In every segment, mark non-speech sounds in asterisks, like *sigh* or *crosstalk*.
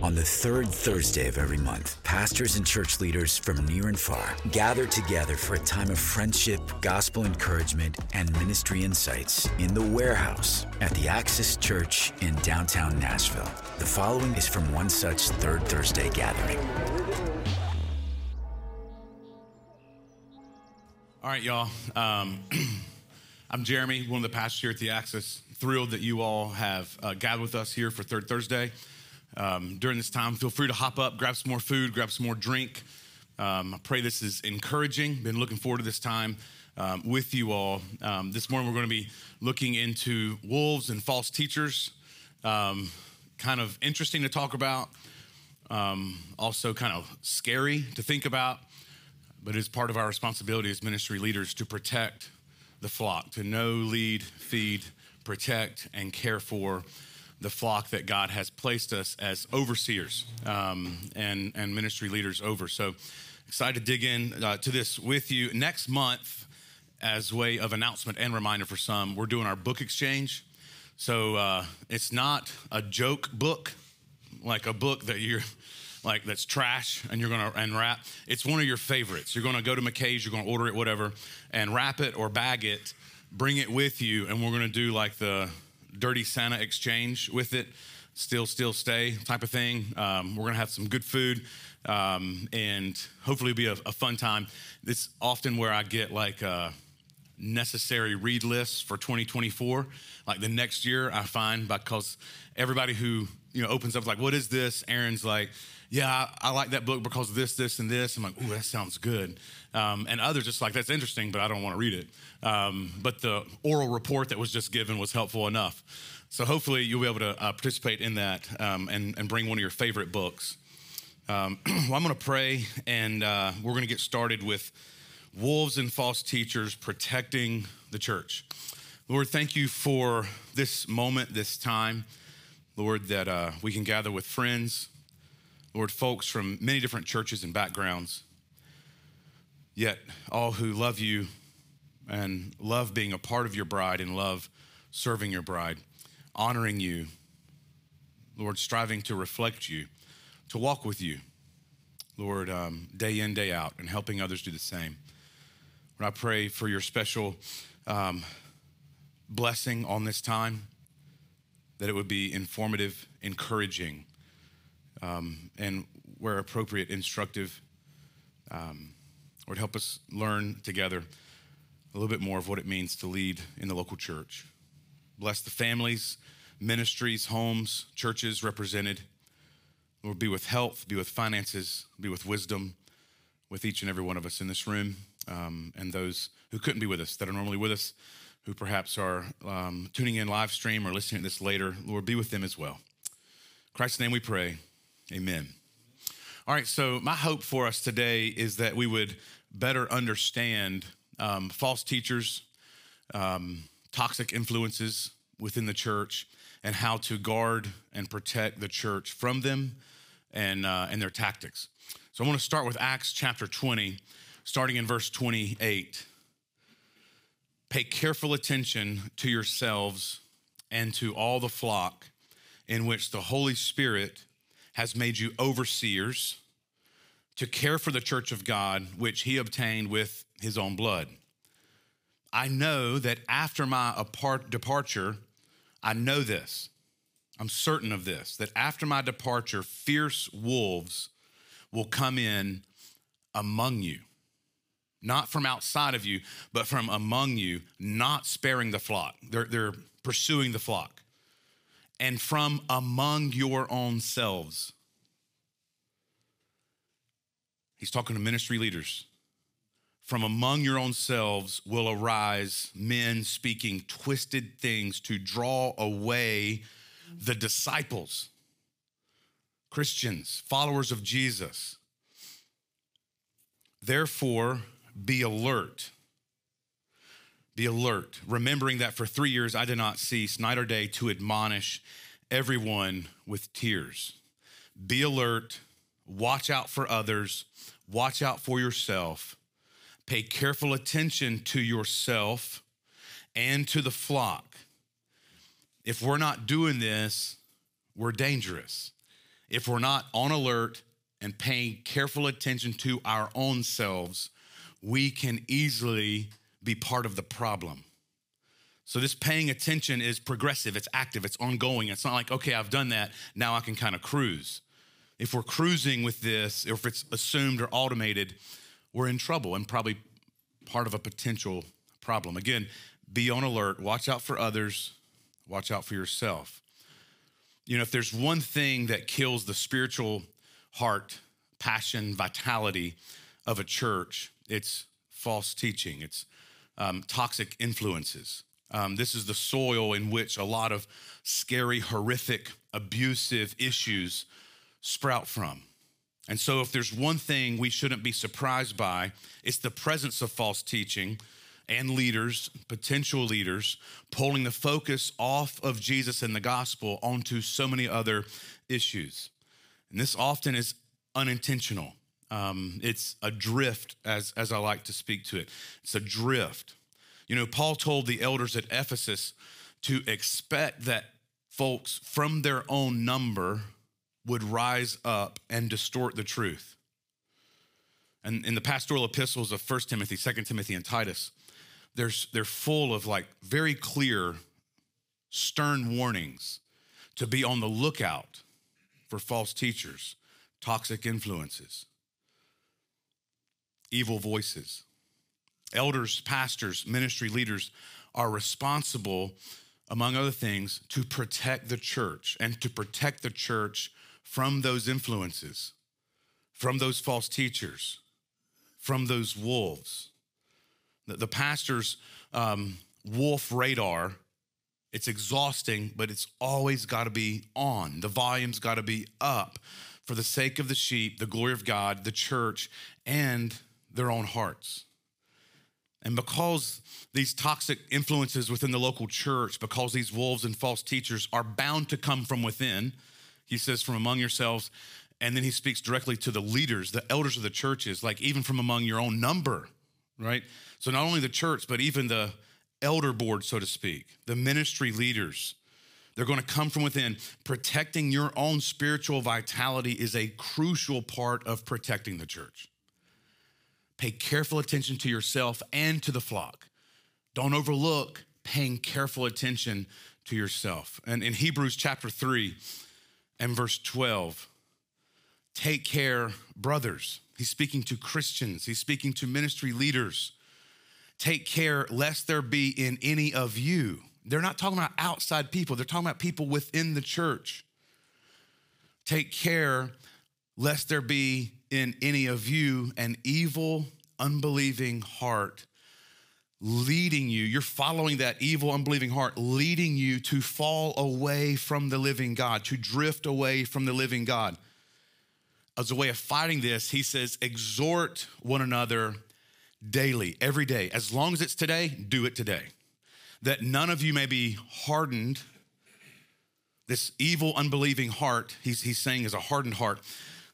On the third Thursday of every month, pastors and church leaders from near and far gather together for a time of friendship, gospel encouragement, and ministry insights in the warehouse at the Axis Church in downtown Nashville. The following is from one such third Thursday gathering. All right, y'all. Um, *clears throat* I'm Jeremy, one of the pastors here at the Axis. Thrilled that you all have uh, gathered with us here for Third Thursday. Um, during this time, feel free to hop up, grab some more food, grab some more drink. Um, I pray this is encouraging. Been looking forward to this time um, with you all. Um, this morning, we're going to be looking into wolves and false teachers. Um, kind of interesting to talk about, um, also kind of scary to think about, but it's part of our responsibility as ministry leaders to protect the flock, to know, lead, feed, protect, and care for the flock that God has placed us as overseers um, and, and ministry leaders over. So excited to dig in uh, to this with you. Next month, as way of announcement and reminder for some, we're doing our book exchange. So uh, it's not a joke book, like a book that you're like that's trash and you're gonna and wrap. It's one of your favorites. You're gonna go to McKay's, you're gonna order it, whatever, and wrap it or bag it, bring it with you, and we're gonna do like the dirty Santa exchange with it, still, still stay type of thing. Um, we're gonna have some good food, um, and hopefully be a, a, fun time. It's often where I get like uh, necessary read lists for 2024. Like the next year, I find because everybody who you know opens up like, "What is this?" Aaron's like yeah, I, I, like that book because of this, this, and this. I'm like, ooh, that sounds good. Um, and others just like, that's interesting, but I don't want to read it. Um, but the oral report that was just given was helpful enough. So hopefully you'll be able to uh, participate in that um, and, and, bring one of your favorite books. Um, *clears throat* well, I'm going to pray, and uh, we're going to get started with wolves and false teachers protecting the church. Lord, thank you for this moment, this time. Lord, that uh, we can gather with friends Lord, folks from many different churches and backgrounds, yet all who love you and love being a part of your bride and love serving your bride, honoring you, Lord, striving to reflect you, to walk with you, Lord, um, day in, day out, and helping others do the same. Lord, I pray for your special um, blessing on this time, that it would be informative, encouraging, um, and where appropriate, instructive, um, or to help us learn together a little bit more of what it means to lead in the local church. Bless the families, ministries, homes, churches represented. Lord, be with health, be with finances, be with wisdom with each and every one of us in this room um, and those who couldn't be with us, that are normally with us, who perhaps are um, tuning in live stream or listening to this later. Lord, be with them as well. In Christ's name we pray. Amen. All right, so my hope for us today is that we would better understand um, false teachers, um, toxic influences within the church, and how to guard and protect the church from them and, uh, and their tactics. So I want to start with Acts chapter 20, starting in verse 28. Pay careful attention to yourselves and to all the flock in which the Holy Spirit has made you overseers to care for the church of God, which he obtained with his own blood. I know that after my departure, I know this, I'm certain of this, that after my departure, fierce wolves will come in among you. Not from outside of you, but from among you, not sparing the flock. They're, they're pursuing the flock and from among your own selves. He's talking to ministry leaders. From among your own selves will arise men speaking twisted things to draw away the disciples, Christians, followers of Jesus. Therefore, be alert be alert, remembering that for three years I did not cease night or day to admonish everyone with tears. Be alert, watch out for others, watch out for yourself, pay careful attention to yourself and to the flock. If we're not doing this, we're dangerous. if we're not on alert and paying careful attention to our own selves, we can easily be part of the problem. So, this paying attention is progressive, it's active, it's ongoing. It's not like, okay, I've done that, now I can kind of cruise. If we're cruising with this, or if it's assumed or automated, we're in trouble and probably part of a potential problem. Again, be on alert, watch out for others, watch out for yourself. You know, if there's one thing that kills the spiritual heart, passion, vitality of a church, it's false teaching, it's um, toxic influences. Um, this is the soil in which a lot of scary, horrific, abusive issues sprout from. And so, if there's one thing we shouldn't be surprised by, it's the presence of false teaching and leaders, potential leaders, pulling the focus off of Jesus and the gospel onto so many other issues. And this often is unintentional. Um, it's a drift, as, as I like to speak to it. It's a drift. You know, Paul told the elders at Ephesus to expect that folks from their own number would rise up and distort the truth. And in the pastoral epistles of 1 Timothy, 2 Timothy, and Titus, there's, they're full of like very clear, stern warnings to be on the lookout for false teachers, toxic influences, evil voices. Elders, pastors, ministry leaders are responsible, among other things, to protect the church and to protect the church from those influences, from those false teachers, from those wolves. The, the pastor's um, wolf radar, it's exhausting, but it's always got to be on. The volume's got to be up for the sake of the sheep, the glory of God, the church, and their own hearts. And because these toxic influences within the local church, because these wolves and false teachers are bound to come from within, he says, from among yourselves. And then he speaks directly to the leaders, the elders of the churches, like even from among your own number, right? So not only the church, but even the elder board, so to speak, the ministry leaders. They're going to come from within. Protecting your own spiritual vitality is a crucial part of protecting the church. Pay careful attention to yourself and to the flock. Don't overlook paying careful attention to yourself. And in Hebrews chapter 3 and verse 12, take care, brothers. He's speaking to Christians, he's speaking to ministry leaders. Take care lest there be in any of you. They're not talking about outside people, they're talking about people within the church. Take care lest there be in any of you an evil, unbelieving heart leading you. You're following that evil, unbelieving heart, leading you to fall away from the living God, to drift away from the living God. As a way of fighting this, he says, exhort one another daily, every day. As long as it's today, do it today. That none of you may be hardened. This evil, unbelieving heart, he's, he's saying is a hardened heart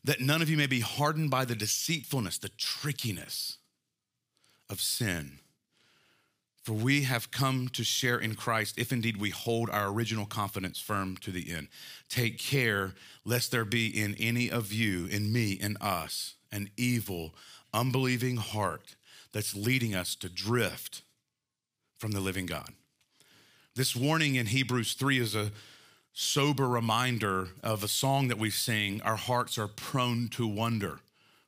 that none of you may be hardened by the deceitfulness, the trickiness of sin. For we have come to share in Christ if indeed we hold our original confidence firm to the end. Take care lest there be in any of you, in me, in us, an evil, unbelieving heart that's leading us to drift from the living God. This warning in Hebrews 3 is a sober reminder of a song that we sing Our hearts are prone to wonder.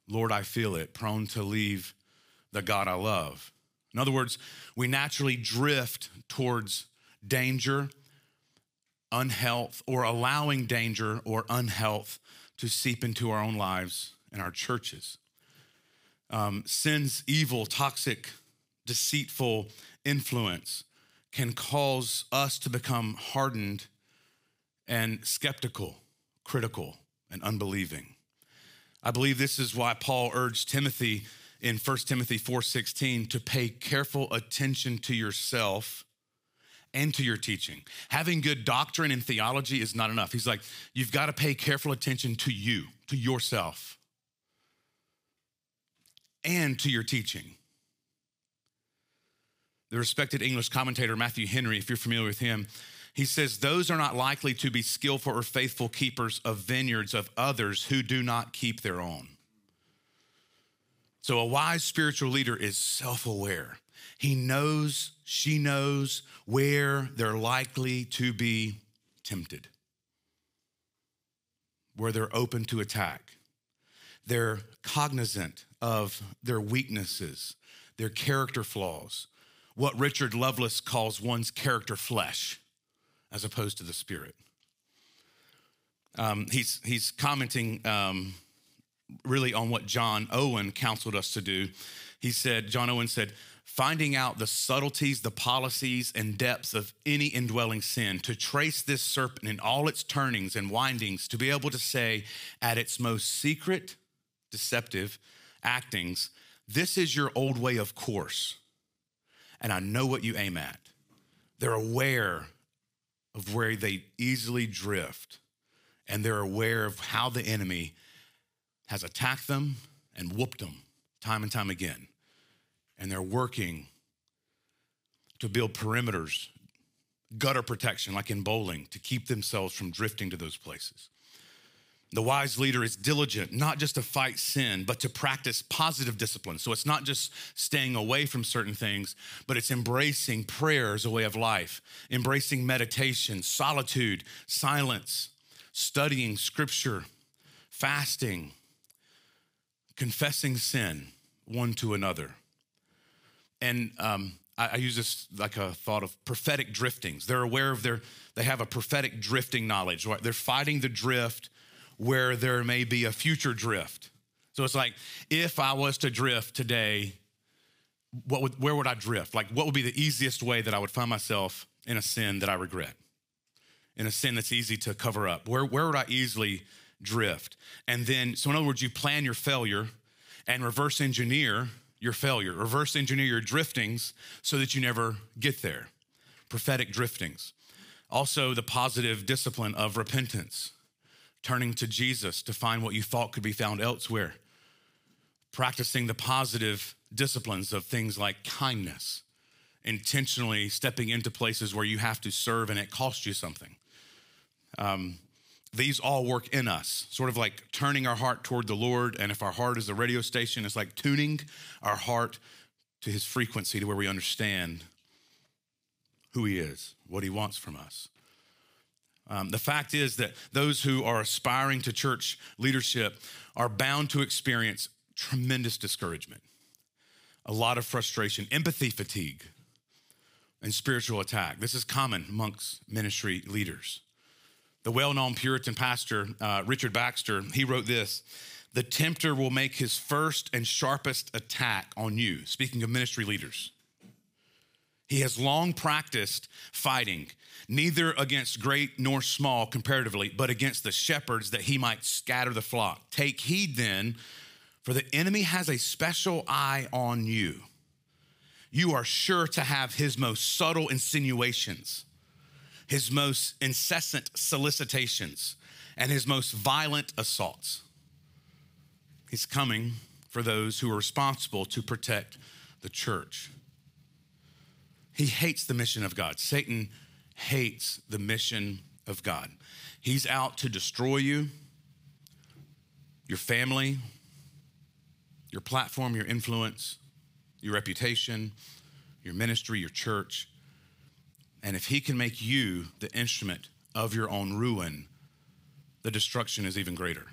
Lord, I feel it, prone to leave the God I love. In other words, we naturally drift towards danger, unhealth, or allowing danger or unhealth to seep into our own lives and our churches. Um, sin's evil, toxic, deceitful influence can cause us to become hardened and skeptical, critical, and unbelieving. I believe this is why Paul urged Timothy in 1 Timothy 4:16 to pay careful attention to yourself and to your teaching. Having good doctrine and theology is not enough. He's like, you've got to pay careful attention to you, to yourself, and to your teaching. The respected English commentator Matthew Henry, if you're familiar with him, He says, Those are not likely to be skillful or faithful keepers of vineyards of others who do not keep their own. So, a wise spiritual leader is self aware. He knows, she knows where they're likely to be tempted, where they're open to attack. They're cognizant of their weaknesses, their character flaws, what Richard Lovelace calls one's character flesh, as opposed to the spirit. Um, he's, he's commenting um, really on what John Owen counseled us to do. He said, John Owen said, finding out the subtleties, the policies, and depths of any indwelling sin, to trace this serpent in all its turnings and windings, to be able to say at its most secret, deceptive actings, this is your old way of course, and I know what you aim at. They're aware of where they easily drift, and they're aware of how the enemy has attacked them and whooped them time and time again. And they're working to build perimeters, gutter protection, like in bowling, to keep themselves from drifting to those places. The wise leader is diligent, not just to fight sin, but to practice positive discipline. So it's not just staying away from certain things, but it's embracing prayer as a way of life, embracing meditation, solitude, silence, studying scripture, fasting, confessing sin one to another. And um, I, I, use this like a thought of prophetic driftings. They're aware of their, they have a prophetic drifting knowledge. Right? They're fighting the drift where there may be a future drift. So it's like, if I was to drift today, what would, where would I drift? Like, what would be the easiest way that I would find myself in a sin that I regret? In a sin that's easy to cover up? Where, where would I easily drift? And then, so in other words, you plan your failure and reverse engineer your failure, reverse engineer your driftings so that you never get there. Prophetic driftings. Also, the positive discipline of repentance turning to Jesus to find what you thought could be found elsewhere, practicing the positive disciplines of things like kindness, intentionally stepping into places where you have to serve and it costs you something. Um, these all work in us, sort of like turning our heart toward the Lord. And if our heart is a radio station, it's like tuning our heart to his frequency to where we understand who he is, what he wants from us. Um, the fact is that those who are aspiring to church leadership are bound to experience tremendous discouragement, a lot of frustration, empathy fatigue, and spiritual attack. This is common amongst ministry leaders. The well known Puritan pastor, uh, Richard Baxter, he wrote this The tempter will make his first and sharpest attack on you. Speaking of ministry leaders, he has long practiced fighting, neither against great nor small comparatively, but against the shepherds that he might scatter the flock. Take heed then, for the enemy has a special eye on you. You are sure to have his most subtle insinuations, his most incessant solicitations, and his most violent assaults. He's coming for those who are responsible to protect the church. He hates the mission of God. Satan hates the mission of God. He's out to destroy you, your family, your platform, your influence, your reputation, your ministry, your church. And if he can make you the instrument of your own ruin, the destruction is even greater.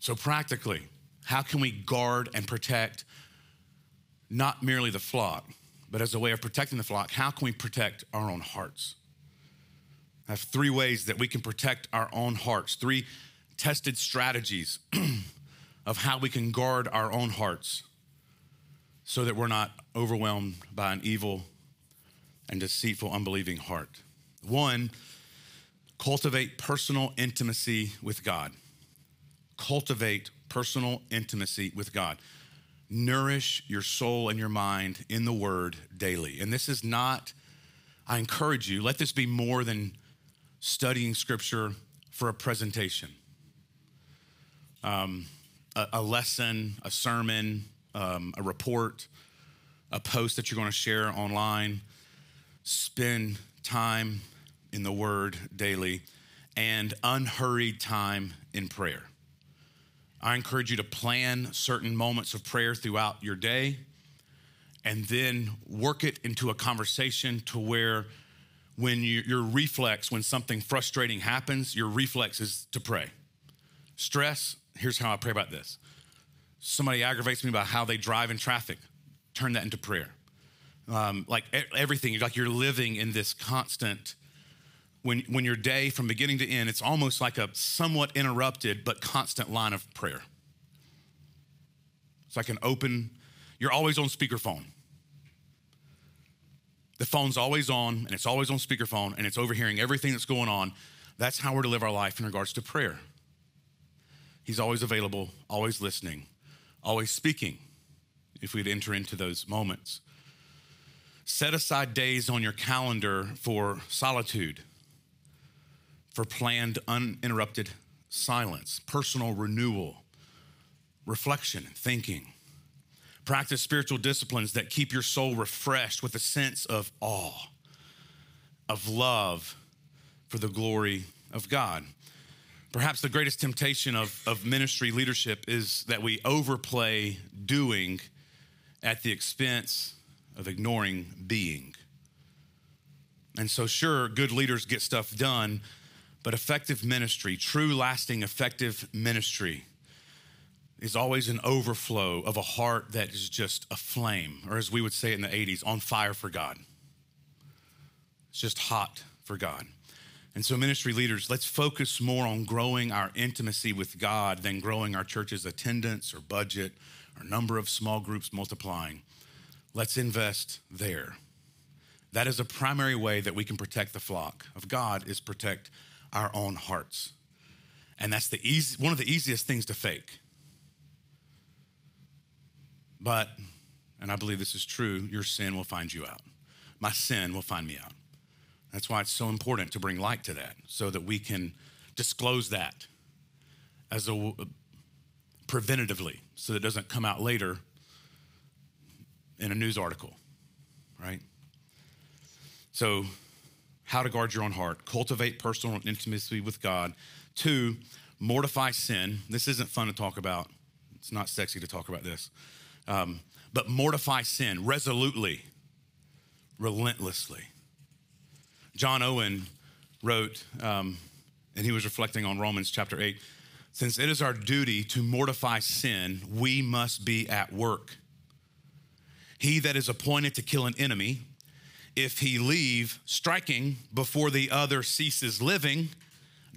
So, practically, how can we guard and protect not merely the flock, but as a way of protecting the flock, how can we protect our own hearts? I have three ways that we can protect our own hearts, three tested strategies *clears throat* of how we can guard our own hearts so that we're not overwhelmed by an evil and deceitful, unbelieving heart. One, cultivate personal intimacy with God. Cultivate personal intimacy with God nourish your soul and your mind in the word daily. And this is not, I encourage you, let this be more than studying scripture for a presentation, um, a, a, lesson, a sermon, um, a report, a post that you're going to share online. Spend time in the Word daily and unhurried time in prayer. I encourage you to plan certain moments of prayer throughout your day and then work it into a conversation to where when you, your reflex, when something frustrating happens, your reflex is to pray. Stress, here's how I pray about this. Somebody aggravates me about how they drive in traffic, turn that into prayer. Um, like everything, like you're living in this constant, when, when your day from beginning to end, it's almost like a somewhat interrupted but constant line of prayer. It's like an open, you're always on speakerphone. The phone's always on and it's always on speakerphone and it's overhearing everything that's going on. That's how we're to live our life in regards to prayer. He's always available, always listening, always speaking if we'd enter into those moments. Set aside days on your calendar for solitude, for planned, uninterrupted silence, personal renewal, reflection, and thinking. Practice spiritual disciplines that keep your soul refreshed with a sense of awe, of love for the glory of God. Perhaps the greatest temptation of, of ministry leadership is that we overplay doing at the expense of ignoring being. And so, sure, good leaders get stuff done, but effective ministry, true, lasting, effective ministry, is always an overflow of a heart that is just aflame, or as we would say in the 80s, on fire for God. It's just hot for God. And so, ministry leaders, let's focus more on growing our intimacy with God than growing our church's attendance or budget or number of small groups multiplying. Let's invest there. That is a primary way that we can protect the flock of God is protect our own hearts. And that's the easy, one of the easiest things to fake. But, and I believe this is true, your sin will find you out. My sin will find me out. That's why it's so important to bring light to that so that we can disclose that as a preventatively so that it doesn't come out later in a news article, right? So, how to guard your own heart, cultivate personal intimacy with God. Two, mortify sin. This isn't fun to talk about. It's not sexy to talk about this. Um, but mortify sin resolutely, relentlessly. John Owen wrote, um, and he was reflecting on Romans chapter 8 since it is our duty to mortify sin, we must be at work. He that is appointed to kill an enemy, if he leave striking before the other ceases living,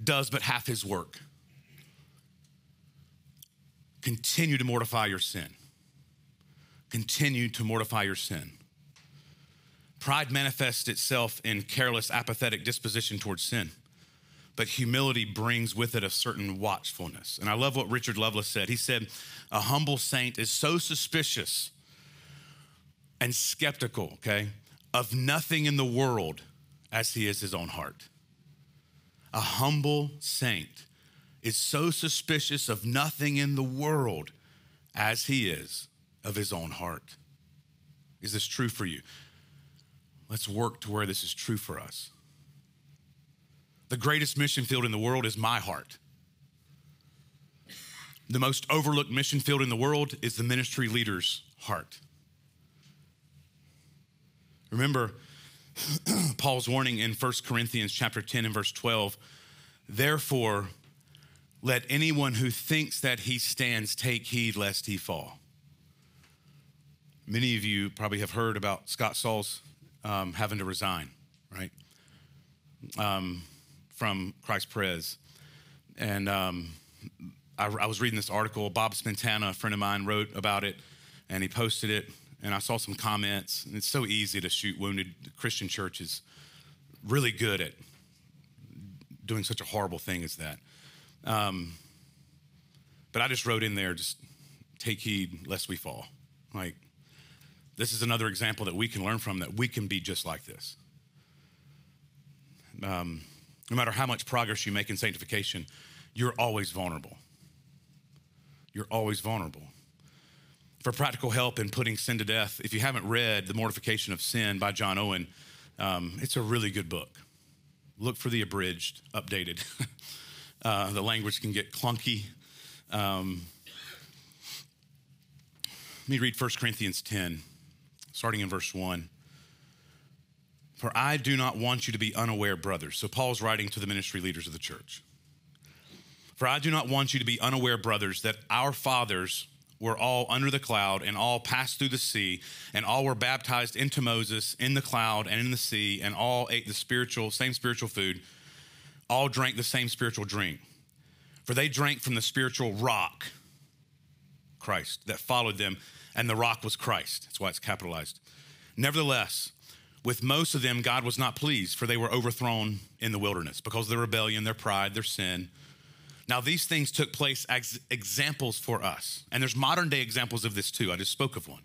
does but half his work. Continue to mortify your sin. Continue to mortify your sin. Pride manifests itself in careless, apathetic disposition towards sin. But humility brings with it a certain watchfulness. And I love what Richard Lovelace said. He said, A humble saint is so suspicious and skeptical, okay, of nothing in the world as he is his own heart. A humble saint is so suspicious of nothing in the world as he is of his own heart. Is this true for you? Let's work to where this is true for us. The greatest mission field in the world is my heart. The most overlooked mission field in the world is the ministry leader's heart. Remember *clears throat* Paul's warning in 1 Corinthians chapter 10 and verse 12. Therefore, let anyone who thinks that he stands take heed lest he fall. Many of you probably have heard about Scott Sauls um, having to resign, right? Um, from Christ Pres. And um, I, I, was reading this article. Bob Spintana, a friend of mine, wrote about it, and he posted it. And I saw some comments. And it's so easy to shoot wounded. Christian churches really good at doing such a horrible thing as that. Um, but I just wrote in there, just take heed lest we fall. Like, this is another example that we can learn from that we can be just like this. Um, no matter how much progress you make in sanctification, you're always vulnerable. You're always vulnerable. For practical help in putting sin to death, if you haven't read The Mortification of Sin by John Owen, Um, it's a really good book. Look for the abridged, updated. *laughs* uh, the language can get clunky. Um, let me read 1 Corinthians 10, starting in verse 1. For I do not want you to be unaware, brothers. So Paul's writing to the ministry leaders of the church. For I do not want you to be unaware, brothers, that our fathers were all under the cloud and all passed through the sea, and all were baptized into Moses in the cloud and in the sea, and all ate the spiritual, same spiritual food, all drank the same spiritual drink. For they drank from the spiritual rock, Christ, that followed them, and the rock was Christ. That's why it's capitalized. Nevertheless, with most of them, God was not pleased, for they were overthrown in the wilderness because of their rebellion, their pride, their sin. Now, these things took place as examples for us. And there's modern day examples of this too. I just spoke of one.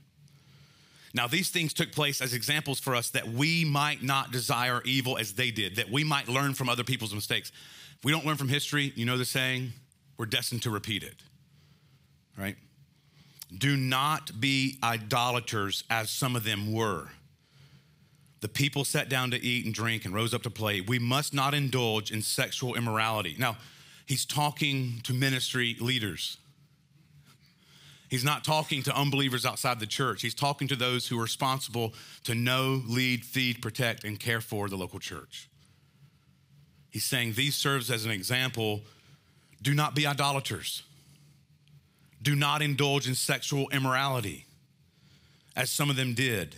Now, these things took place as examples for us that we might not desire evil as they did, that we might learn from other people's mistakes. If we don't learn from history, you know the saying, we're destined to repeat it, right? Do not be idolaters as some of them were. The people sat down to eat and drink and rose up to play. We must not indulge in sexual immorality. Now, he's talking to ministry leaders. He's not talking to unbelievers outside the church. He's talking to those who are responsible to know, lead, feed, protect, and care for the local church. He's saying these serves as an example. Do not be idolaters. Do not indulge in sexual immorality, as some of them did.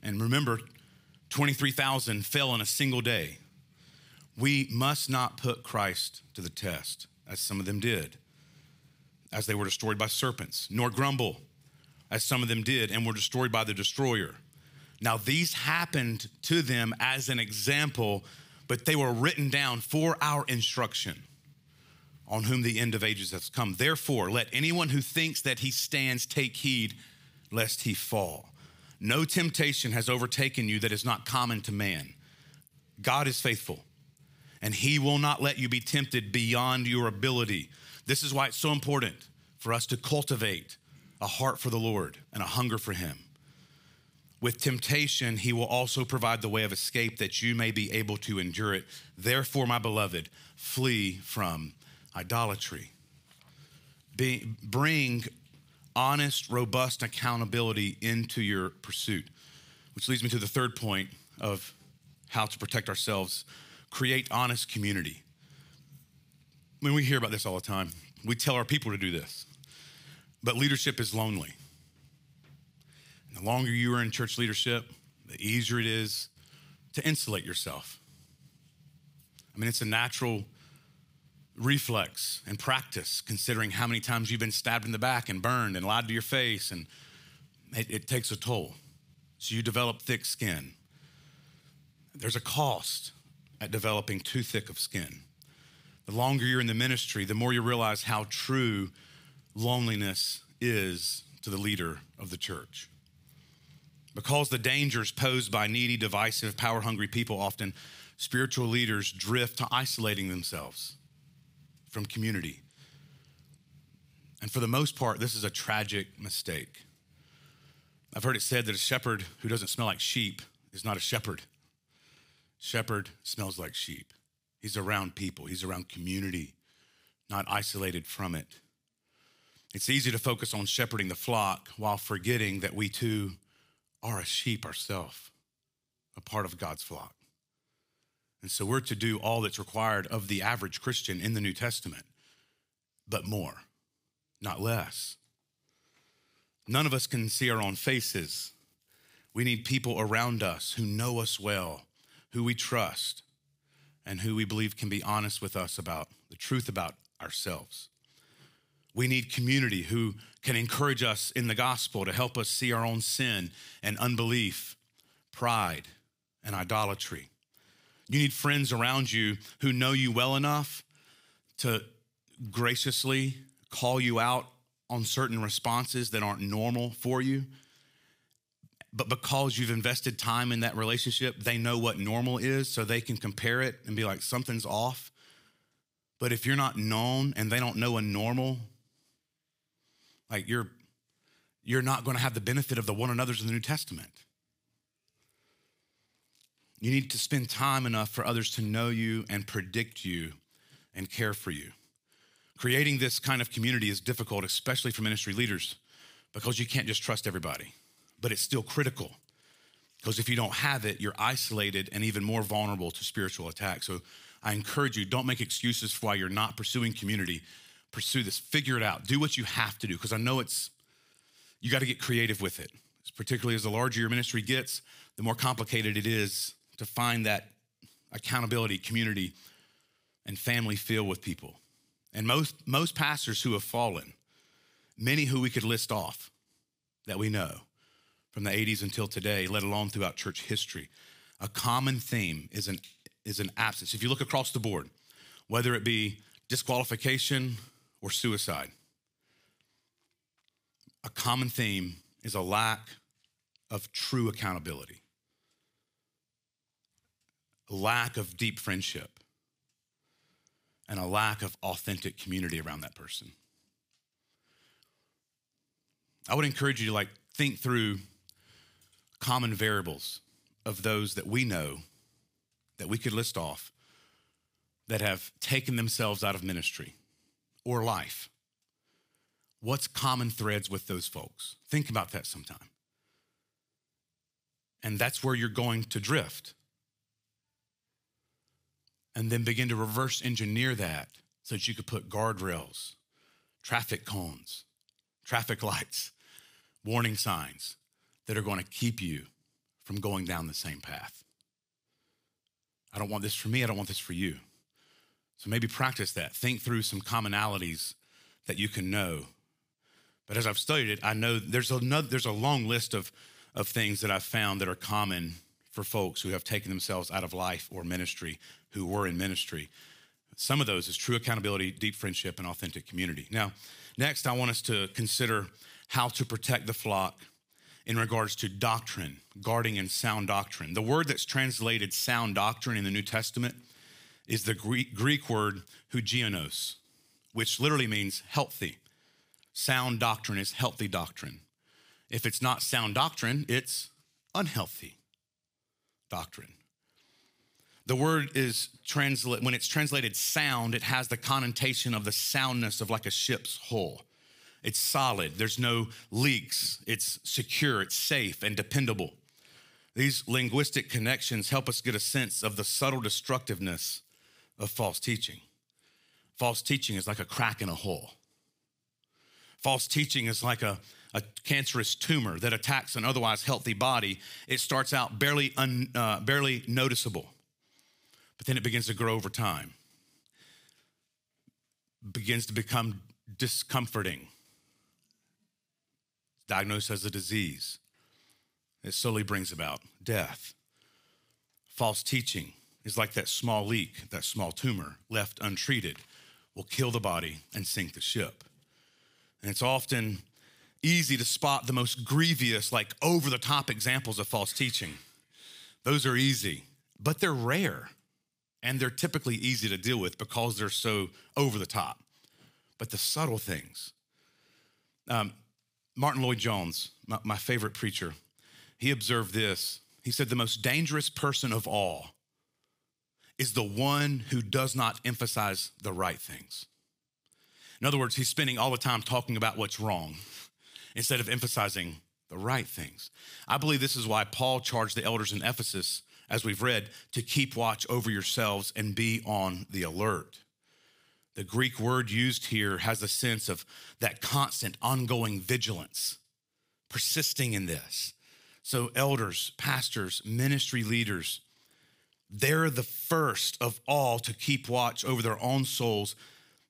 And remember, 23,000 fell in a single day. We must not put Christ to the test, as some of them did, as they were destroyed by serpents, nor grumble, as some of them did, and were destroyed by the destroyer. Now, these happened to them as an example, but they were written down for our instruction, on whom the end of ages has come. Therefore, let anyone who thinks that he stands take heed lest he fall. No temptation has overtaken you that is not common to man. God is faithful, and he will not let you be tempted beyond your ability. This is why it's so important for us to cultivate a heart for the Lord and a hunger for him. With temptation, he will also provide the way of escape that you may be able to endure it. Therefore, my beloved, flee from idolatry. Be, bring honest, robust accountability into your pursuit. Which leads me to the third point of how to protect ourselves create honest community. I mean, we hear about this all the time. We tell our people to do this, but leadership is lonely. And the longer you are in church leadership, the easier it is to insulate yourself. I mean, it's a natural reflex and practice, considering how many times you've been stabbed in the back and burned and lied to your face, and it, it takes a toll. So you develop thick skin. There's a cost at developing too thick of skin. The longer you're in the ministry, the more you realize how true loneliness is to the leader of the church. Because the dangers posed by needy, divisive, power hungry people often, spiritual leaders drift to isolating themselves from community. And for the most part, this is a tragic mistake. I've heard it said that a shepherd who doesn't smell like sheep is not a shepherd. Shepherd smells like sheep. He's around people, he's around community, not isolated from it. It's easy to focus on shepherding the flock while forgetting that we too are a sheep ourselves, a part of God's flock. And so we're to do all that's required of the average Christian in the New Testament, but more, not less. None of us can see our own faces. We need people around us who know us well, who we trust, and who we believe can be honest with us about the truth about ourselves. We need community who can encourage us in the gospel to help us see our own sin and unbelief, pride, and idolatry. You need friends around you who know you well enough to graciously call you out on certain responses that aren't normal for you. But because you've invested time in that relationship, they know what normal is, so they can compare it and be like, something's off. But if you're not known and they don't know a normal, like you're you're not going to have the benefit of the one another's in the New Testament. You need to spend time enough for others to know you and predict you and care for you. Creating this kind of community is difficult, especially for ministry leaders, because you can't just trust everybody, but it's still critical. Because if you don't have it, you're isolated and even more vulnerable to spiritual attack. So I encourage you, don't make excuses for why you're not pursuing community. Pursue this, figure it out, do what you have to do, because I know it's, you got to get creative with it. Particularly as the larger your ministry gets, the more complicated it is to find that accountability, community, and family feel with people. And most, most pastors who have fallen, many who we could list off that we know from the 80s until today, let alone throughout church history, a common theme is an, is an absence. If you look across the board, whether it be disqualification or suicide, a common theme is a lack of true accountability, a lack of deep friendship, and a lack of authentic community around that person. I would encourage you to like think through common variables of those that we know that we could list off that have taken themselves out of ministry or life. What's common threads with those folks? Think about that sometime. And that's where you're going to drift. And then begin to reverse engineer that so that you could put guardrails, traffic cones, traffic lights, warning signs that are going to keep you from going down the same path. I don't want this for me, I don't want this for you. So maybe practice that. Think through some commonalities that you can know. But as I've studied it, I know there's another, there's a long list of, of things that I've found that are common for folks who have taken themselves out of life or ministry, who were in ministry. Some of those is true accountability, deep friendship, and authentic community. Now, next, I want us to consider how to protect the flock in regards to doctrine, guarding and sound doctrine. The word that's translated sound doctrine in the New Testament is the Greek, Greek word hugionos, which literally means healthy. Sound doctrine is healthy doctrine. If it's not sound doctrine, it's unhealthy doctrine. The word is translate when it's translated sound, it has the connotation of the soundness of like a ship's hull. It's solid, there's no leaks, it's secure, it's safe and dependable. These linguistic connections help us get a sense of the subtle destructiveness of false teaching. False teaching is like a crack in a hole. False teaching is like a, a cancerous tumor that attacks an otherwise healthy body. It starts out barely, un, uh, barely noticeable, but then it begins to grow over time, begins to become discomforting, diagnosed as a disease. It slowly brings about death. False teaching is like that small leak, that small tumor left untreated will kill the body and sink the ship. And it's often easy to spot the most grievous, like over the top examples of false teaching. Those are easy, but they're rare and they're typically easy to deal with because they're so over the top. But the subtle things, um, Martyn Lloyd-Jones, my, my favorite preacher, he observed this. He said, The most dangerous person of all is the one who does not emphasize the right things. In other words, he's spending all the time talking about what's wrong instead of emphasizing the right things. I believe this is why Paul charged the elders in Ephesus, as we've read, to keep watch over yourselves and be on the alert. The Greek word used here has a sense of that constant, ongoing vigilance, persisting in this. So, elders, pastors, ministry leaders, they're the first of all to keep watch over their own souls,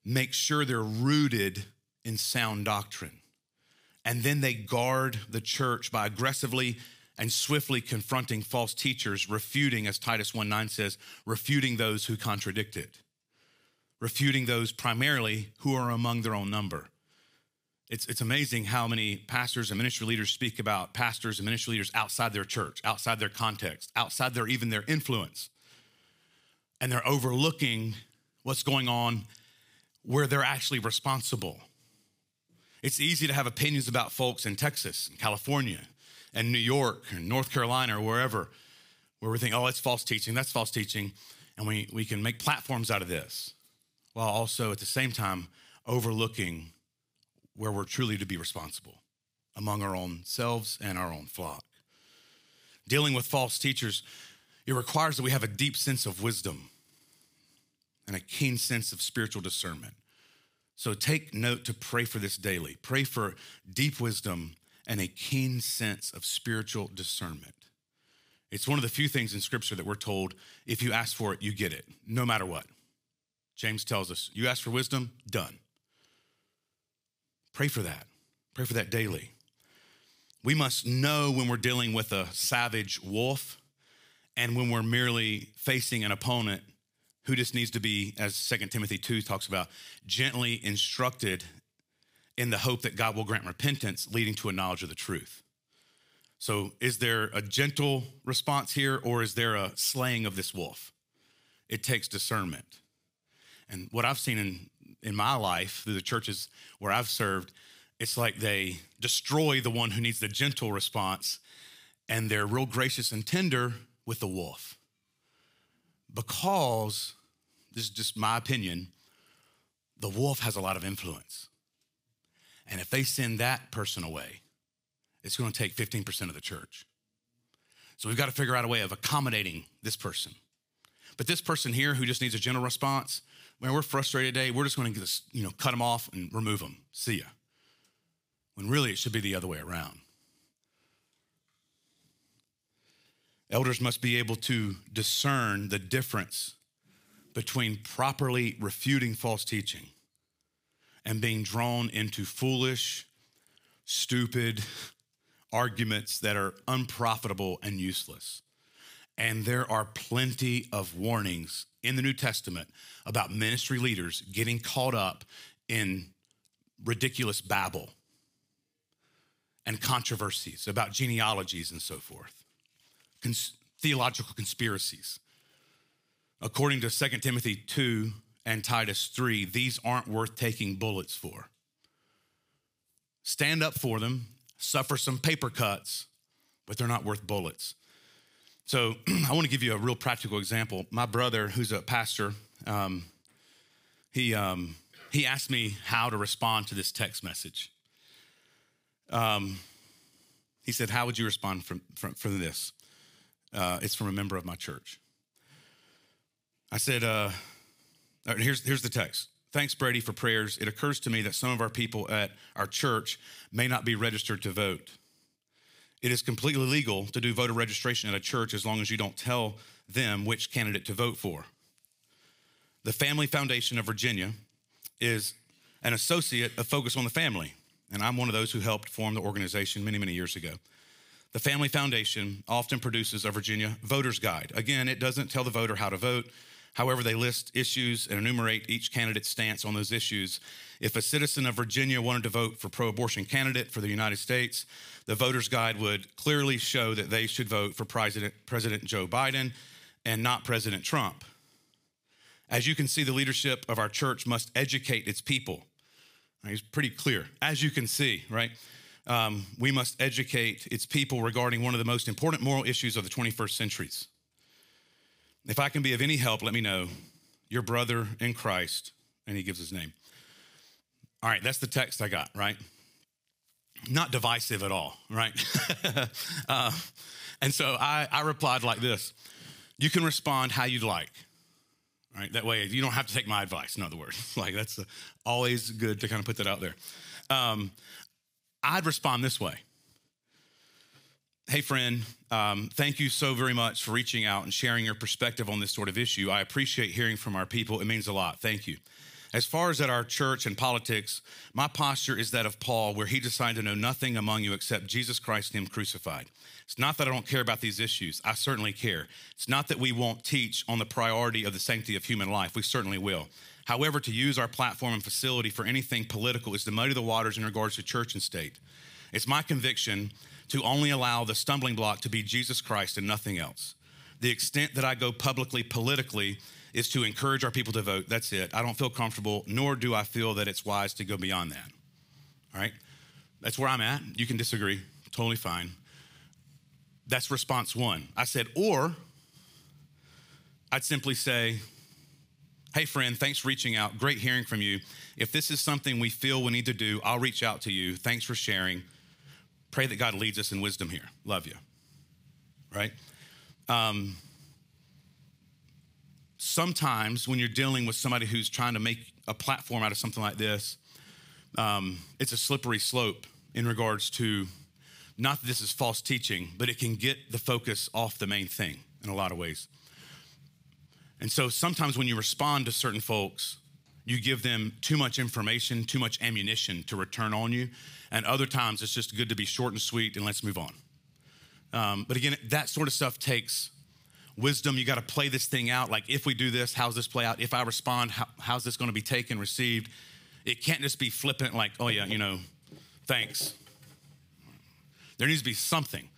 make sure they're rooted in sound doctrine. And then they guard the church by aggressively and swiftly confronting false teachers, refuting, as Titus 1 9 says, refuting those who contradict it refuting those primarily who are among their own number. It's, it's amazing how many pastors and ministry leaders speak about pastors and ministry leaders outside their church, outside their context, outside their even their influence. And they're overlooking what's going on where they're actually responsible. It's easy to have opinions about folks in Texas and California and New York and North Carolina or wherever where we think, oh, it's false teaching, that's false teaching, and we, we can make platforms out of this, while also at the same time overlooking where we're truly to be responsible among our own selves and our own flock. Dealing with false teachers, it requires that we have a deep sense of wisdom and a keen sense of spiritual discernment. So take note to pray for this daily. Pray for deep wisdom and a keen sense of spiritual discernment. It's one of the few things in Scripture that we're told if you ask for it, you get it, no matter what. James tells us, you ask for wisdom, done. Pray for that. Pray for that daily. We must know when we're dealing with a savage wolf and when we're merely facing an opponent who just needs to be, as 2 Timothy 2 talks about, gently instructed in the hope that God will grant repentance, leading to a knowledge of the truth. So, is there a gentle response here, or is there a slaying of this wolf? It takes discernment. And what I've seen in, in my life through the churches where I've served, it's like they destroy the one who needs the gentle response, and they're real gracious and tender with the wolf. Because, this is just my opinion, the wolf has a lot of influence. And if they send that person away, it's going to take 15% of the church. So we've got to figure out a way of accommodating this person. But this person here who just needs a gentle response, when we're frustrated today, we're just going to just, you know, cut them off and remove them. See ya. When really it should be the other way around. Elders must be able to discern the difference between properly refuting false teaching and being drawn into foolish, stupid arguments that are unprofitable and useless. And there are plenty of warnings in the New Testament about ministry leaders getting caught up in ridiculous babble and controversies about genealogies and so forth, Cons- theological conspiracies. According to 2 Timothy 2 and Titus 3, these aren't worth taking bullets for. Stand up for them, suffer some paper cuts, but they're not worth bullets. So *clears throat* I want to give you a real practical example. My brother, who's a pastor, um, he um, he asked me how to respond to this text message. Um, he said, "How would you respond from from, from this?" Uh, it's from a member of my church. I said, uh, here's, here's the text. Thanks, Brady, for prayers. It occurs to me that some of our people at our church may not be registered to vote. It is completely legal to do voter registration at a church as long as you don't tell them which candidate to vote for. The Family Foundation of Virginia is an associate of Focus on the Family, and I'm one of those who helped form the organization many, many years ago. The Family Foundation often produces a Virginia voter's guide. Again, it doesn't tell the voter how to vote, However, they list issues and enumerate each candidate's stance on those issues. If a citizen of Virginia wanted to vote for pro abortion candidate for the United States, the voter's guide would clearly show that they should vote for President, President Joe Biden and not President Trump. As you can see, the leadership of our church must educate its people. He's pretty clear. As you can see, right? Um, we must educate its people regarding one of the most important moral issues of the 21st centuries if I can be of any help, let me know. Your brother in Christ, and he gives his name. All right, that's the text I got, right? Not divisive at all, right? *laughs* uh, and so I, I replied like this You can respond how you'd like, right? That way you don't have to take my advice, in other words. *laughs* like that's always good to kind of put that out there. Um, I'd respond this way Hey, friend, um, thank you so very much for reaching out and sharing your perspective on this sort of issue. I appreciate hearing from our people. It means a lot. Thank you. As far as at our church and politics, my posture is that of Paul, where he decided to know nothing among you except Jesus Christ and Him crucified. It's not that I don't care about these issues. I certainly care. It's not that we won't teach on the priority of the sanctity of human life. We certainly will. However, to use our platform and facility for anything political is to muddy the waters in regards to church and state. It's my conviction to only allow the stumbling block to be Jesus Christ and nothing else. The extent that I go publicly politically is to encourage our people to vote. That's it. I don't feel comfortable, nor do I feel that it's wise to go beyond that. All right? That's where I'm at. You can disagree. Totally fine. That's response one. I said, or I'd simply say, Hey, friend, thanks for reaching out. Great hearing from you. If this is something we feel we need to do, I'll reach out to you. Thanks for sharing. Pray that God leads us in wisdom here. Love you. Right? Um, sometimes when you're dealing with somebody who's trying to make a platform out of something like this, um, it's a slippery slope in regards to not that this is false teaching, but it can get the focus off the main thing in a lot of ways. And so sometimes when you respond to certain folks, you give them too much information, too much ammunition to return on you. And other times it's just good to be short and sweet and let's move on. Um, but again, that sort of stuff takes wisdom. You got to play this thing out. Like, if we do this, how's this play out? If I respond, how, how's this going to be taken, received? It can't just be flippant, like, oh, yeah, you know, thanks. There needs to be something.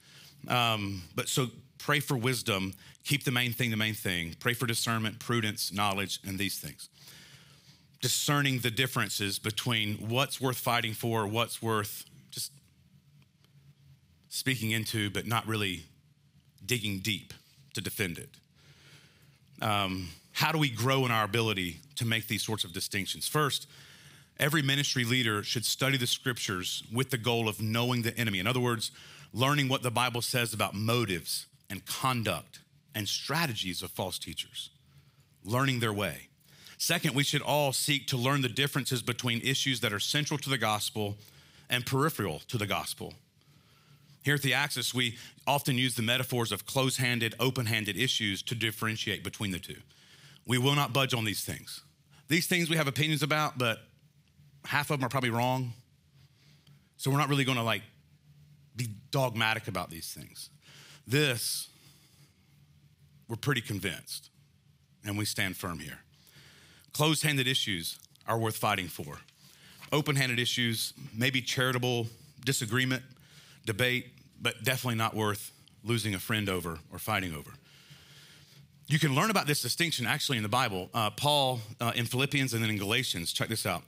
Um, but so pray for wisdom. Keep the main thing the main thing. Pray for discernment, prudence, knowledge, and these things. Discerning the differences between what's worth fighting for, what's worth just speaking into, but not really digging deep to defend it. Um, how do we grow in our ability to make these sorts of distinctions? First, every ministry leader should study the scriptures with the goal of knowing the enemy. In other words, learning what the Bible says about motives and conduct and strategies of false teachers, learning their way. Second, we should all seek to learn the differences between issues that are central to the gospel and peripheral to the gospel. Here at the Axis, we often use the metaphors of close handed, open handed issues to differentiate between the two. We will not budge on these things. These things we have opinions about, but half of them are probably wrong. So we're not really going to like be dogmatic about these things. This, we're pretty convinced, and we stand firm here. Closed handed issues are worth fighting for. Open handed issues, maybe charitable disagreement, debate, but definitely not worth losing a friend over or fighting over. You can learn about this distinction actually in the Bible. Uh, Paul uh, in Philippians and then in Galatians, check this out.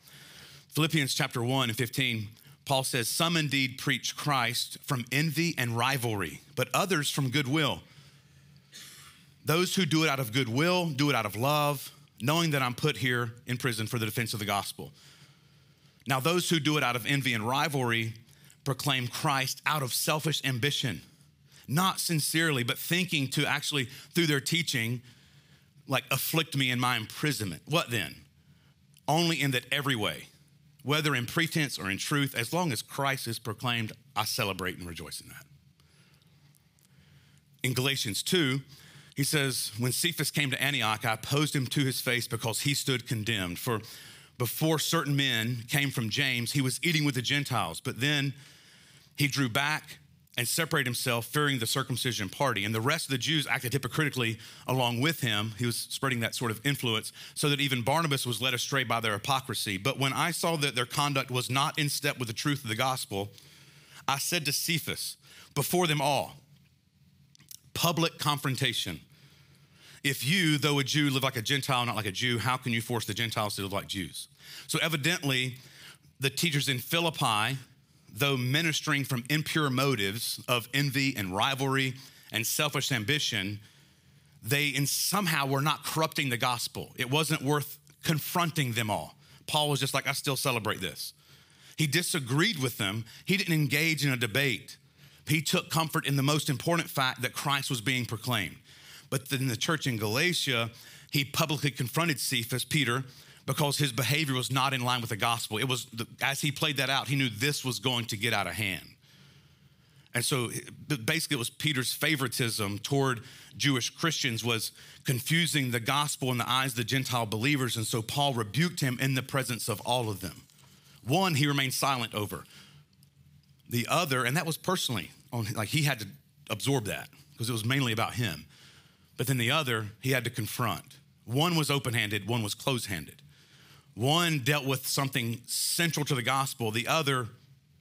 Philippians chapter 1 and 15, Paul says, Some indeed preach Christ from envy and rivalry, but others from goodwill. Those who do it out of goodwill do it out of love, knowing that I'm put here in prison for the defense of the gospel. Now, those who do it out of envy and rivalry proclaim Christ out of selfish ambition, not sincerely, but thinking to actually, through their teaching, like afflict me in my imprisonment. What then? Only in that every way, whether in pretense or in truth, as long as Christ is proclaimed, I celebrate and rejoice in that. In Galatians 2, he says, When Cephas came to Antioch, I opposed him to his face because he stood condemned. For before certain men came from James, he was eating with the Gentiles. But then he drew back and separated himself, fearing the circumcision party. And the rest of the Jews acted hypocritically along with him. He was spreading that sort of influence, so that even Barnabas was led astray by their hypocrisy. But when I saw that their conduct was not in step with the truth of the gospel, I said to Cephas, before them all, public confrontation. If you, though a Jew, live like a Gentile, not like a Jew, how can you force the Gentiles to live like Jews? So, evidently, the teachers in Philippi though ministering from impure motives of envy and rivalry and selfish ambition, they in somehow were not corrupting the gospel. It wasn't worth confronting them all. Paul was just like, I still celebrate this. He disagreed with them. He didn't engage in a debate. He took comfort in the most important fact that Christ was being proclaimed. But then the church in Galatia, he publicly confronted Cephas, Peter, because his behavior was not in line with the gospel. It was, as he played that out, he knew this was going to get out of hand. And so basically, it was Peter's favoritism toward Jewish Christians was confusing the gospel in the eyes of the Gentile believers. And so Paul rebuked him in the presence of all of them. One, he remained silent over. The other, and that was personally, on like he had to absorb that because it was mainly about him. But then the other, he had to confront. One was open handed, one was close handed. One dealt with something central to the gospel, the other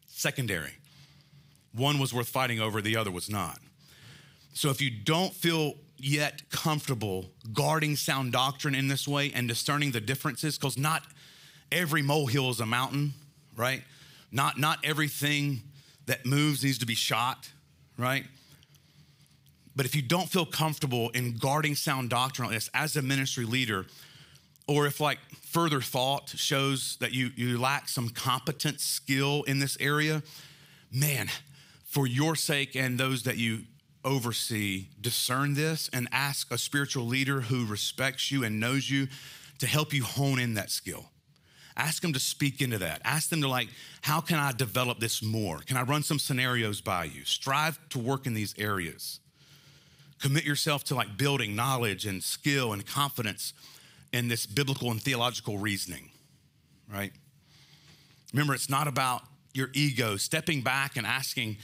secondary. One was worth fighting over, the other was not. So if you don't feel yet comfortable guarding sound doctrine in this way and discerning the differences, because not every molehill is a mountain, right? Not, not everything that moves needs to be shot, right? But if you don't feel comfortable in guarding sound doctrine like this as a ministry leader, or if like further thought shows that you, you lack some competent skill in this area, man, for your sake and those that you oversee, discern this and ask a spiritual leader who respects you and knows you to help you hone in that skill. Ask them to speak into that. Ask them to, like, how can I develop this more? Can I run some scenarios by you? Strive to work in these areas. Commit yourself to like building knowledge and skill and confidence in this biblical and theological reasoning, right? Remember, it's not about your ego stepping back and asking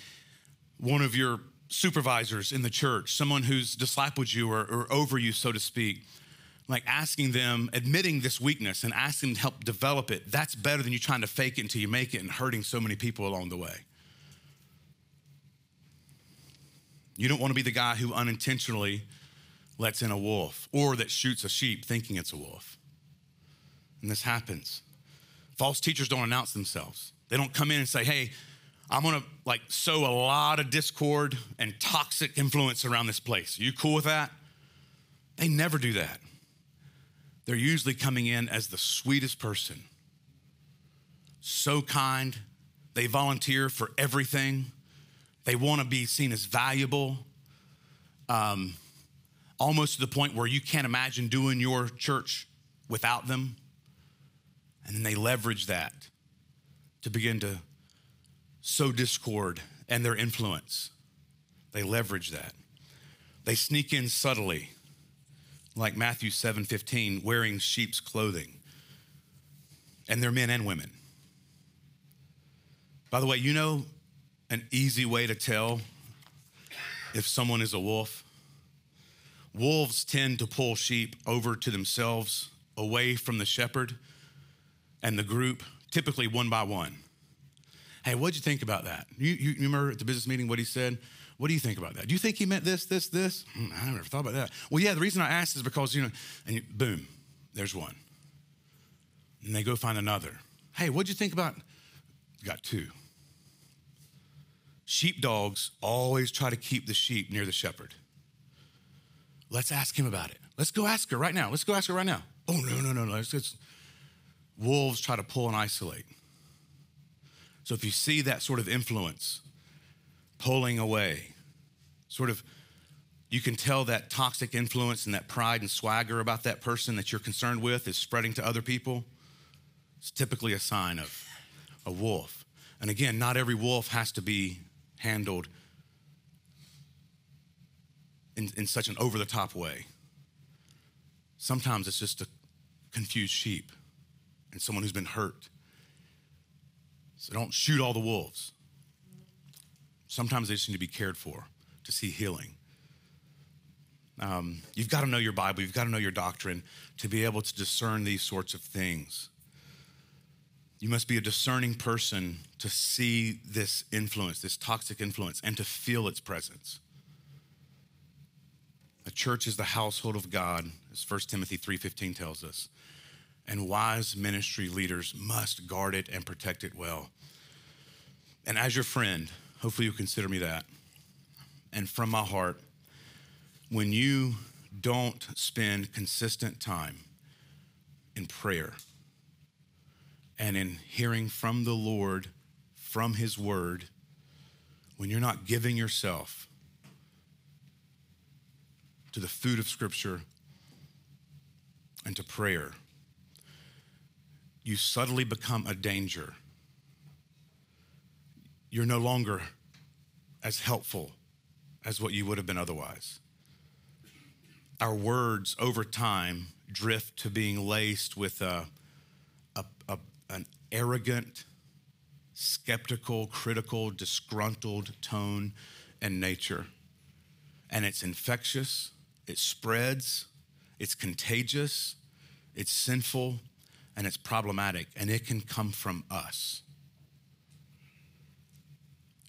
one of your supervisors in the church, someone who's discipled you or, or over you, so to speak, like asking them, admitting this weakness and asking them to help develop it, that's better than you trying to fake it until you make it and hurting so many people along the way. You don't want to be the guy who unintentionally lets in a wolf or that shoots a sheep thinking it's a wolf. And this happens. False teachers don't announce themselves. They don't come in and say, hey, I'm gonna like sow a lot of discord and toxic influence around this place. Are you cool with that? They never do that they're usually coming in as the sweetest person. So kind. They volunteer for everything. They want to be seen as valuable, um, almost to the point where you can't imagine doing your church without them. And then they leverage that to begin to sow discord and their influence. They leverage that. They sneak in subtly like Matthew 7 15, wearing sheep's clothing. And they're men and women. By the way, you know an easy way to tell if someone is a wolf? Wolves tend to pull sheep over to themselves, away from the shepherd and the group, typically one by one. Hey, what'd you think about that? You, you, remember at the business meeting what he said? What do you think about that? Do you think he meant this, this, this? Hmm, I never thought about that. Well, yeah, the reason I asked is because, you know, and you, boom, there's one. And they go find another. Hey, what'd you think about? Got two. Sheepdogs always try to keep the sheep near the shepherd. Let's ask him about it. Let's go ask her right now. Let's go ask her right now. Oh, no, no, no, no. It's, it's, wolves try to pull and isolate. So if you see that sort of influence, pulling away. Sort of, you can tell that toxic influence and that pride and swagger about that person that you're concerned with is spreading to other people. It's typically a sign of a wolf. And again, not every wolf has to be handled in, in such an over the top way. Sometimes it's just a confused sheep and someone who's been hurt. So don't shoot all the wolves. Sometimes they just need to be cared for to see healing. Um, you've got to know your Bible, you've got to know your doctrine to be able to discern these sorts of things. You must be a discerning person to see this influence, this toxic influence, and to feel its presence. A church is the household of God, as 1 Timothy 3:15 tells us. And wise ministry leaders must guard it and protect it well. And as your friend, Hopefully, you'll consider me that. And from my heart, when you don't spend consistent time in prayer and in hearing from the Lord, from His Word, when you're not giving yourself to the food of Scripture and to prayer, you subtly become a danger you're no longer as helpful as what you would have been otherwise. Our words over time drift to being laced with a, an arrogant, skeptical, critical, disgruntled tone and nature. And it's infectious, it spreads, it's contagious, it's sinful, and it's problematic, and it can come from us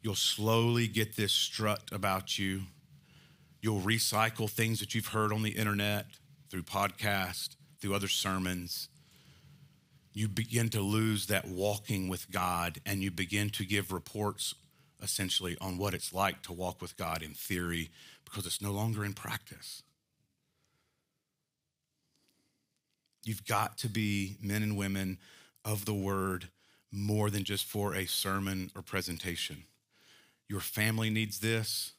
You'll slowly get this strut about you. You'll recycle things that you've heard on the internet, through podcasts, through other sermons. You begin to lose that walking with God and you begin to give reports essentially on what it's like to walk with God in theory because it's no longer in practice. You've got to be men and women of the word more than just for a sermon or presentation. Your family needs this.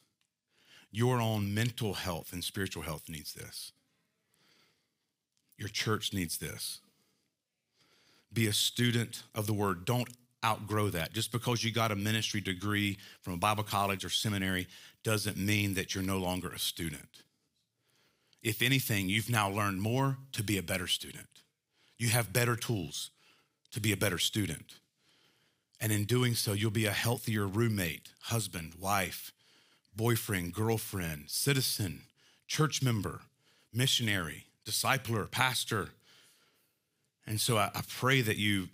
Your own mental health and spiritual health needs this. Your church needs this. Be a student of the word. Don't outgrow that. Just because you got a ministry degree from a Bible college or seminary doesn't mean that you're no longer a student. If anything, you've now learned more to be a better student. You have better tools to be a better student. And in doing so, you'll be a healthier roommate, husband, wife, boyfriend, girlfriend, citizen, church member, missionary, discipler, pastor. And so I, I pray that you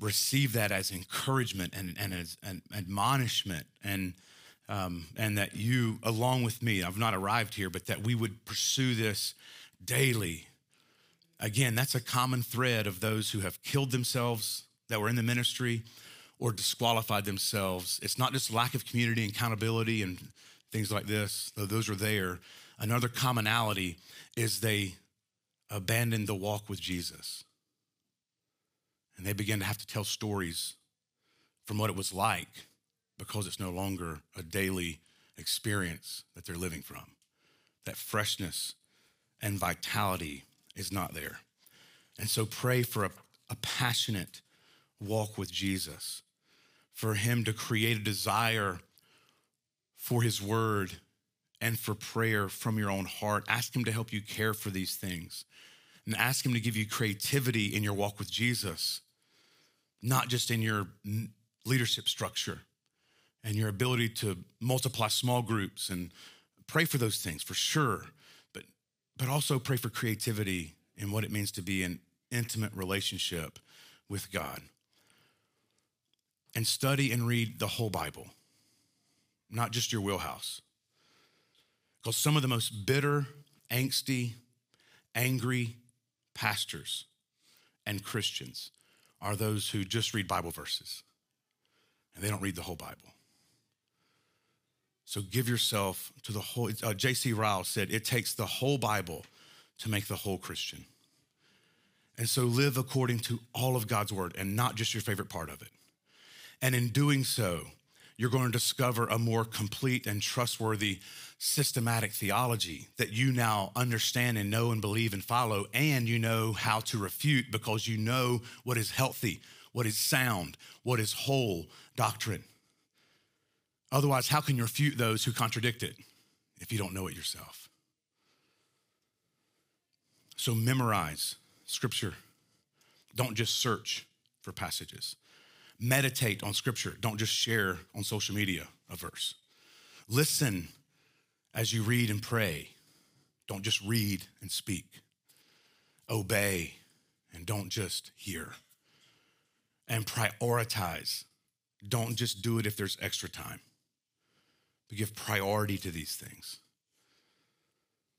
receive that as encouragement and, and as an admonishment and um, and that you along with me i've not arrived here but that we would pursue this daily. Again that's a common thread of those who have killed themselves that were in the ministry or disqualified themselves. It's not just lack of community and accountability and things like this though those are there. Another commonality is they abandoned the walk with jesus and they begin to have to tell stories from what it was like because it's no longer a daily experience that they're living from. That freshness and vitality is not there. And so pray for a, a passionate walk with Jesus, for Him to create a desire for His word and for prayer from your own heart. Ask Him to help you care for these things and ask Him to give you creativity in your walk with Jesus not just in your leadership structure and your ability to multiply small groups and pray for those things for sure, but, but also pray for creativity in what it means to be in intimate relationship with God. And study and read the whole Bible, not just your wheelhouse. Because some of the most bitter, angsty, angry pastors and Christians are those who just read Bible verses and they don't read the whole Bible. So give yourself to the whole. Uh, J.C. Ryle said, It takes the whole Bible to make the whole Christian. And so live according to all of God's word and not just your favorite part of it. And in doing so, you're going to discover a more complete and trustworthy systematic theology that you now understand and know and believe and follow, and you know how to refute because you know what is healthy, what is sound, what is whole doctrine. Otherwise, how can you refute those who contradict it if you don't know it yourself? So memorize scripture. Don't just search for passages. Meditate on scripture. Don't just share on social media a verse. Listen as you read and pray. Don't just read and speak. Obey and don't just hear. And prioritize. Don't just do it if there's extra time, but give priority to these things.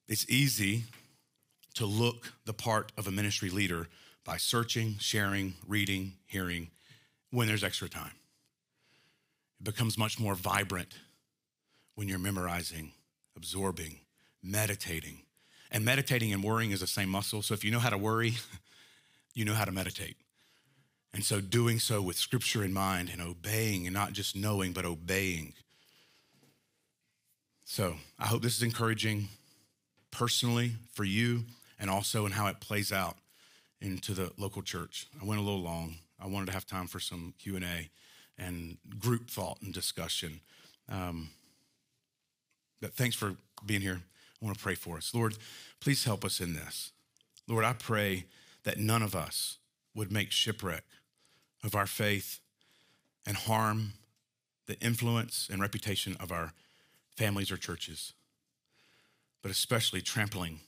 It's easy to look the part of a ministry leader by searching, sharing, reading, hearing, when there's extra time. It becomes much more vibrant when you're memorizing, absorbing, meditating. And meditating and worrying is the same muscle. So if you know how to worry, *laughs* you know how to meditate. And so doing so with scripture in mind and obeying and not just knowing, but obeying. So I hope this is encouraging personally for you and also in how it plays out into the local church. I went a little long. I wanted to have time for some Q and A and group thought and discussion. Um, but thanks for being here. I want to pray for us, Lord. Please help us in this, Lord. I pray that none of us would make shipwreck of our faith and harm the influence and reputation of our families or churches, but especially trampling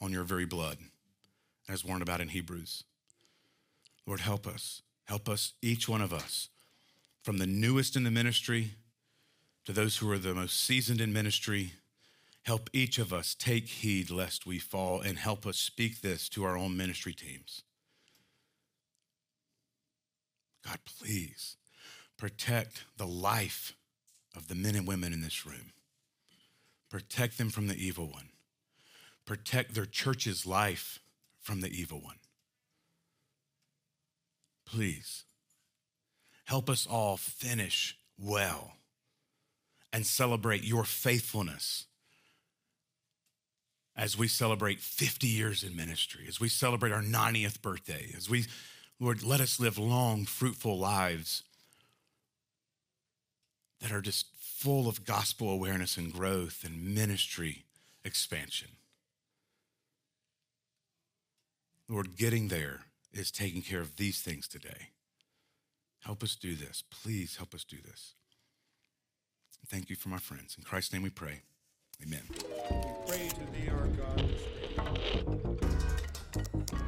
on your very blood, as warned about in Hebrews. Lord, help us. Help us, each one of us, from the newest in the ministry to those who are the most seasoned in ministry. Help each of us take heed lest we fall and help us speak this to our own ministry teams. God, please protect the life of the men and women in this room. Protect them from the evil one. Protect their church's life from the evil one. Please help us all finish well and celebrate your faithfulness as we celebrate 50 years in ministry, as we celebrate our 90th birthday, as we, Lord, let us live long, fruitful lives that are just full of gospel awareness and growth and ministry expansion. Lord, getting there is taking care of these things today. Help us do this. Please help us do this. Thank you for my friends. In Christ's name we pray. Amen. We pray to thee, our God.